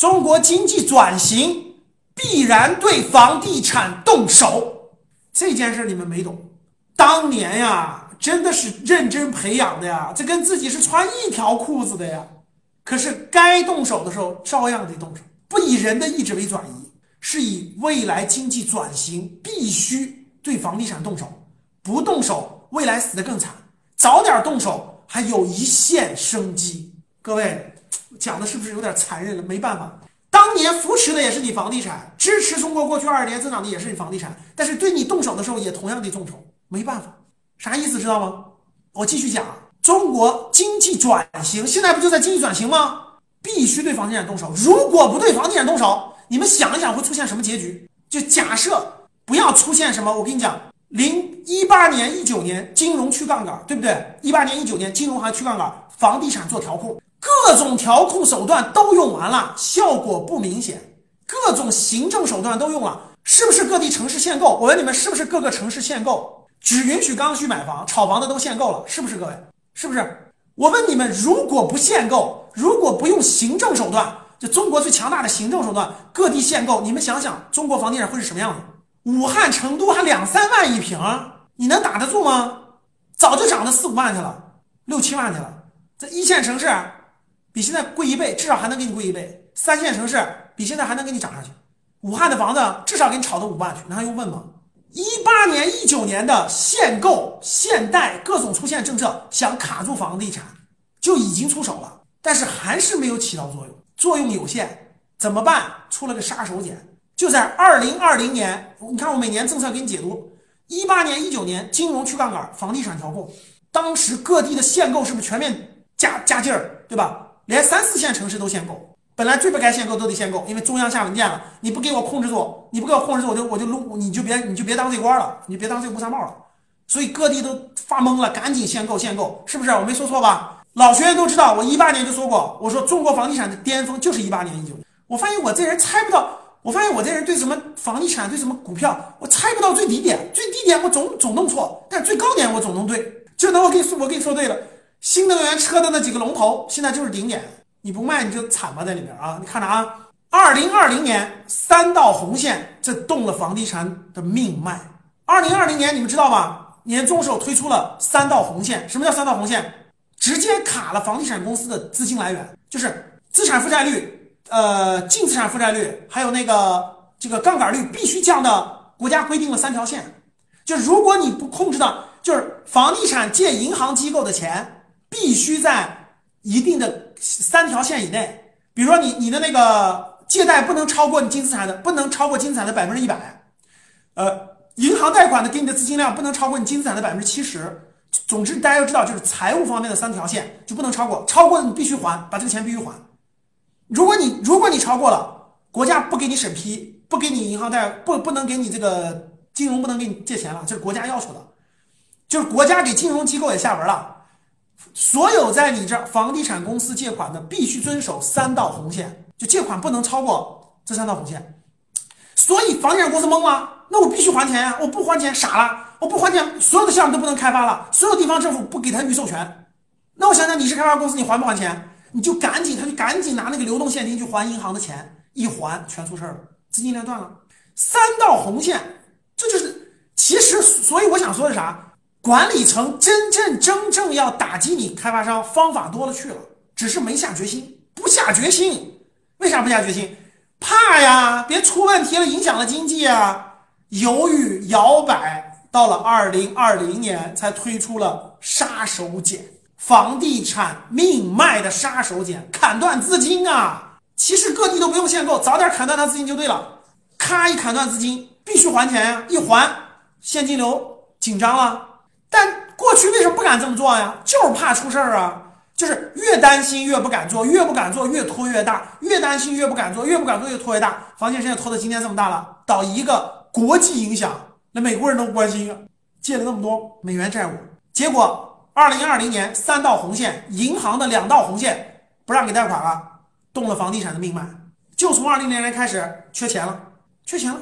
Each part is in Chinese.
中国经济转型必然对房地产动手，这件事你们没懂。当年呀，真的是认真培养的呀，这跟自己是穿一条裤子的呀。可是该动手的时候，照样得动手，不以人的意志为转移，是以未来经济转型必须对房地产动手，不动手，未来死得更惨。早点动手，还有一线生机。各位讲的是不是有点残忍了？没办法，当年扶持的也是你房地产，支持中国过去二十年增长的也是你房地产，但是对你动手的时候，也同样得动手。没办法，啥意思知道吗？我继续讲，中国经济转型现在不就在经济转型吗？必须对房地产动手。如果不对房地产动手，你们想一想会出现什么结局？就假设不要出现什么，我跟你讲。零一八年、一九年金融去杠杆，对不对？一八年、一九年金融还去杠杆，房地产做调控，各种调控手段都用完了，效果不明显。各种行政手段都用了，是不是各地城市限购？我问你们，是不是各个城市限购，只允许刚需买房、炒房的都限购了？是不是各位？是不是？我问你们，如果不限购，如果不用行政手段，就中国最强大的行政手段，各地限购，你们想想，中国房地产会是什么样子？武汉、成都还两三万一平，你能打得住吗？早就涨到四五万去了，六七万去了。这一线城市比现在贵一倍，至少还能给你贵一倍；三线城市比现在还能给你涨上去。武汉的房子至少给你炒到五万去，那还用问吗？一八年、一九年的限购、限贷各种出现政策，想卡住房地产，就已经出手了，但是还是没有起到作用，作用有限。怎么办？出了个杀手锏。就在二零二零年，你看我每年政策给你解读。一八年、一九年金融去杠杆，房地产调控，当时各地的限购是不是全面加加劲儿，对吧？连三四线城市都限购，本来最不该限购都得限购，因为中央下文件了，你不给我控制住，你不给我控制住，我就我就撸，你就别你就别当这官了，你别当这乌纱帽了。所以各地都发懵了，赶紧限购限购，是不是？我没说错吧？老学员都知道，我一八年就说过，我说中国房地产的巅峰就是一八年、一九年。我发现我这人猜不到。我发现我这人对什么房地产、对什么股票，我猜不到最低点，最低点我总总弄错，但最高点我总弄对。就等我给你说，我给你说对了。新能源车的那几个龙头，现在就是顶点，你不卖你就惨吧，在里面啊！你看着啊，二零二零年三道红线，这动了房地产的命脉。二零二零年你们知道吧？年终时候推出了三道红线，什么叫三道红线？直接卡了房地产公司的资金来源，就是资产负债率。呃，净资产负债率还有那个这个杠杆率必须降的，国家规定的三条线，就如果你不控制的，就是房地产借银行机构的钱必须在一定的三条线以内，比如说你你的那个借贷不能超过你净资产的，不能超过净资产的百分之一百，呃，银行贷款的给你的资金量不能超过你净资产的百分之七十，总之大家要知道，就是财务方面的三条线就不能超过，超过你必须还，把这个钱必须还。如果你如果你超过了，国家不给你审批，不给你银行贷，不不能给你这个金融不能给你借钱了，这是国家要求的，就是国家给金融机构也下文了，所有在你这房地产公司借款的必须遵守三道红线，就借款不能超过这三道红线。所以房地产公司懵了，那我必须还钱呀，我不还钱傻了，我不还钱，所有的项目都不能开发了，所有地方政府不给他预授权，那我想想你是开发公司，你还不还钱？你就赶紧，他就赶紧拿那个流动现金去还银行的钱，一还全出事儿了，资金链断了，三道红线，这就是其实，所以我想说的啥？管理层真正真正要打击你开发商方法多了去了，只是没下决心，不下决心，为啥不下决心？怕呀，别出问题了，影响了经济啊，犹豫摇摆，到了二零二零年才推出了杀手锏。房地产命脉的杀手锏，砍断资金啊！其实各地都不用限购，早点砍断他资金就对了。咔一砍断资金，必须还钱呀！一还，现金流紧张了。但过去为什么不敢这么做呀？就是怕出事儿啊！就是越担心越不敢做，越不敢做越拖越大，越担心越不敢做，越不敢做越拖越大。房地产现在拖到今天这么大了，到一个国际影响，那美国人都不关心，借了那么多美元债务，结果。二零二零年三道红线，银行的两道红线不让给贷款了，动了房地产的命脉。就从二零年开始缺钱了，缺钱了。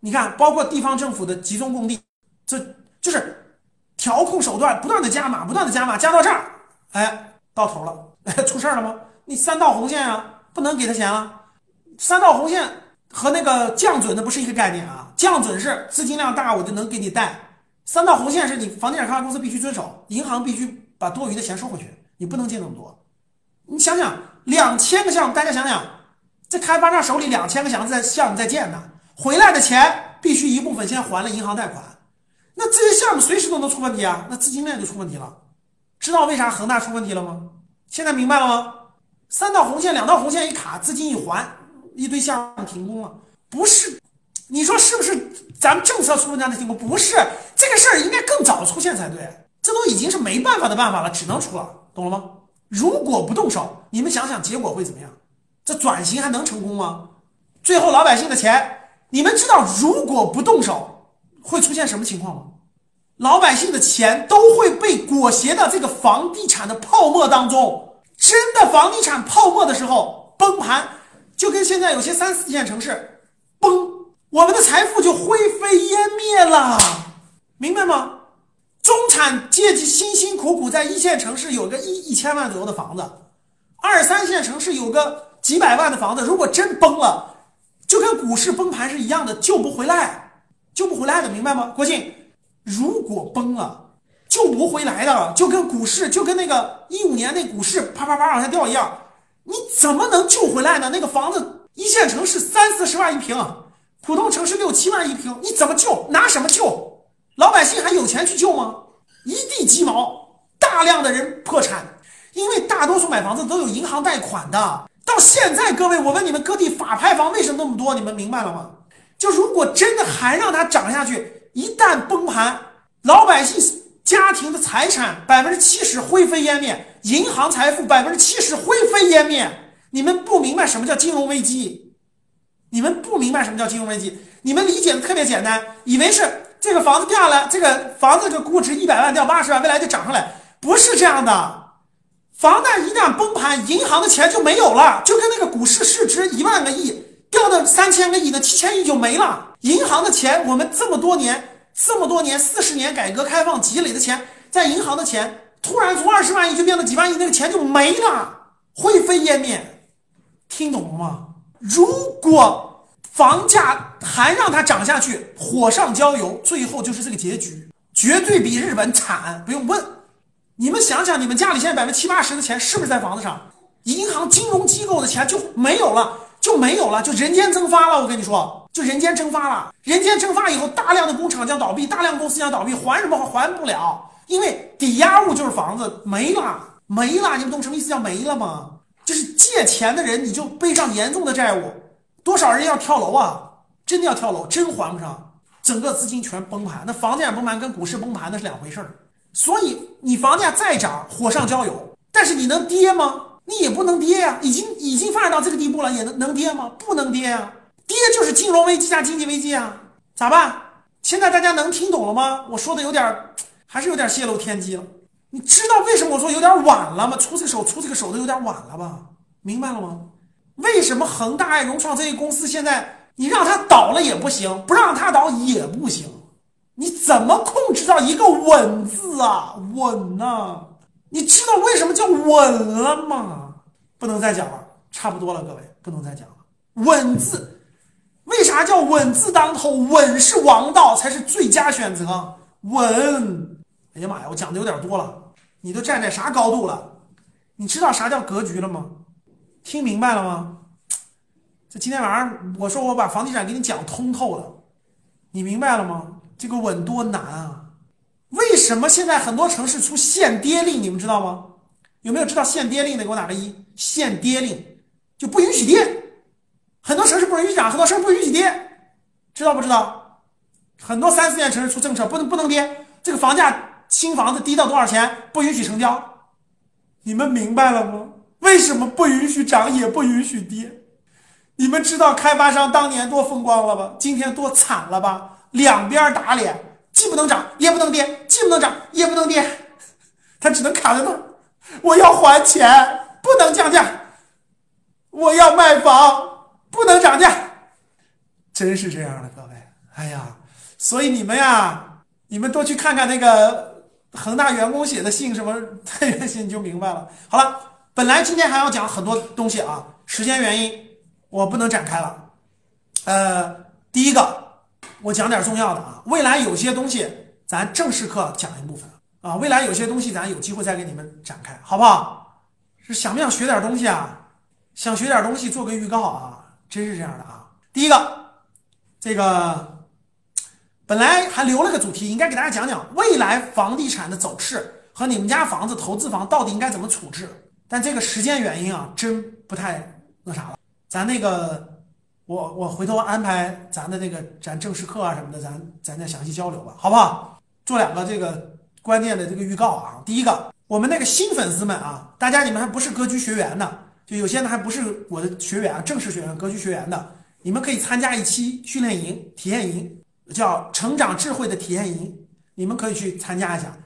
你看，包括地方政府的集中供地，这就是调控手段不断的加码，不断的加码，加到这儿，哎，到头了，哎 出事儿了吗？你三道红线啊，不能给他钱了。三道红线和那个降准的不是一个概念啊。降准是资金量大，我就能给你贷；三道红线是你房地产开发公司必须遵守，银行必须把多余的钱收回去，你不能借那么多。你想想，两千个项目，大家想想，这开发商手里两千个项目在项目在建呢，回来的钱必须一部分先还了银行贷款，那这些项目随时都能出问题啊，那资金链就出问题了。知道为啥恒大出问题了吗？现在明白了吗？三道红线，两道红线一卡，资金一还，一堆项目停工了。不是，你说是不是？咱们政策出问题才停工？不是，这个事儿应该更早出现才对。这都已经是没办法的办法了，只能出了，懂了吗？如果不动手，你们想想结果会怎么样？这转型还能成功吗？最后老百姓的钱，你们知道如果不动手会出现什么情况吗？老百姓的钱都会被裹挟到这个房地产的泡沫当中。真的房地产泡沫的时候崩盘，就跟现在有些三四线城市崩，我们的财富就灰飞烟灭了，明白吗？中产阶级辛辛苦苦在一线城市有个一一千万左右的房子，二三线城市有个几百万的房子，如果真崩了，就跟股市崩盘是一样的，救不回来，救不回来的，明白吗？国庆，如果崩了，救不回来的，就跟股市，就跟那个一五年那股市啪啪啪往下掉一样，你怎么能救回来呢？那个房子一线城市三四十万一平，普通城市六七万一平，你怎么救？拿什么救？老百姓还有钱去救吗？一地鸡毛，大量的人破产，因为大多数买房子都有银行贷款的。到现在，各位，我问你们，各地法拍房为什么那么多？你们明白了吗？就如果真的还让它涨下去，一旦崩盘，老百姓家庭的财产百分之七十灰飞烟灭，银行财富百分之七十灰飞烟灭。你们不明白什么叫金融危机？你们不明白什么叫金融危机？你们理解的特别简单，以为是。这个房子掉下来，这个房子的估值一百万掉八十万，未来就涨上来，不是这样的。房贷一旦崩盘，银行的钱就没有了，就跟那个股市市值一万个亿掉到三千个亿的七千亿就没了。银行的钱，我们这么多年这么多年四十年改革开放积累的钱，在银行的钱突然从二十万亿就变到几万亿，那个钱就没了，灰飞烟灭。听懂了吗？如果。房价还让它涨下去，火上浇油，最后就是这个结局，绝对比日本惨，不用问。你们想想，你们家里现在百分之七八十的钱是不是在房子上？银行金融机构的钱就没有了，就没有了，就人间蒸发了。我跟你说，就人间蒸发了。人间蒸发以后，大量的工厂将倒闭，大量公司将倒闭，还什么还不了？因为抵押物就是房子，没了，没了。你们懂什么意思？叫没了吗？就是借钱的人，你就背上严重的债务。多少人要跳楼啊？真的要跳楼，真还不上，整个资金全崩盘。那房价崩盘跟股市崩盘那是两回事儿。所以你房价再涨，火上浇油，但是你能跌吗？你也不能跌呀，已经已经发展到这个地步了，也能能跌吗？不能跌呀，跌就是金融危机加经济危机啊，咋办？现在大家能听懂了吗？我说的有点，还是有点泄露天机了。你知道为什么我说有点晚了吗？出这个手，出这个手都有点晚了吧？明白了吗？为什么恒大、爱融创这些公司现在你让它倒了也不行，不让它倒也不行？你怎么控制到一个稳字啊？稳呐！你知道为什么叫稳了吗？不能再讲了，差不多了，各位不能再讲了。稳字，为啥叫稳字当头？稳是王道，才是最佳选择。稳，哎呀妈呀，我讲的有点多了。你都站在啥高度了？你知道啥叫格局了吗？听明白了吗？这今天晚上我说我把房地产给你讲通透了，你明白了吗？这个稳多难啊！为什么现在很多城市出限跌令？你们知道吗？有没有知道限跌令的？给我打个一。限跌令就不允许跌，很多城市不允许涨，很多城市不允许跌，知道不知道？很多三四线城市出政策，不能不能跌，这个房价新房子低到多少钱不允许成交，你们明白了吗？为什么不允许涨也不允许跌？你们知道开发商当年多风光了吧？今天多惨了吧？两边打脸，既不能涨也不能跌，既不能涨也不能跌，他只能卡在那儿。我要还钱，不能降价；我要卖房，不能涨价。真是这样的，各位。哎呀，所以你们呀，你们多去看看那个恒大员工写的信，什么太原信，你就明白了。好了。本来今天还要讲很多东西啊，时间原因，我不能展开了。呃，第一个，我讲点重要的啊。未来有些东西咱正式课讲一部分啊，未来有些东西咱有机会再给你们展开，好不好？是想不想学点东西啊？想学点东西，做个预告啊，真是这样的啊。第一个，这个本来还留了个主题，应该给大家讲讲未来房地产的走势和你们家房子投资房到底应该怎么处置。但这个时间原因啊，真不太那啥了。咱那个，我我回头安排咱的那个咱正式课啊什么的，咱咱再详细交流吧，好不好？做两个这个关键的这个预告啊。第一个，我们那个新粉丝们啊，大家你们还不是格局学员呢，就有些呢还不是我的学员啊，正式学员、格局学员的，你们可以参加一期训练营、体验营，叫成长智慧的体验营，你们可以去参加一下。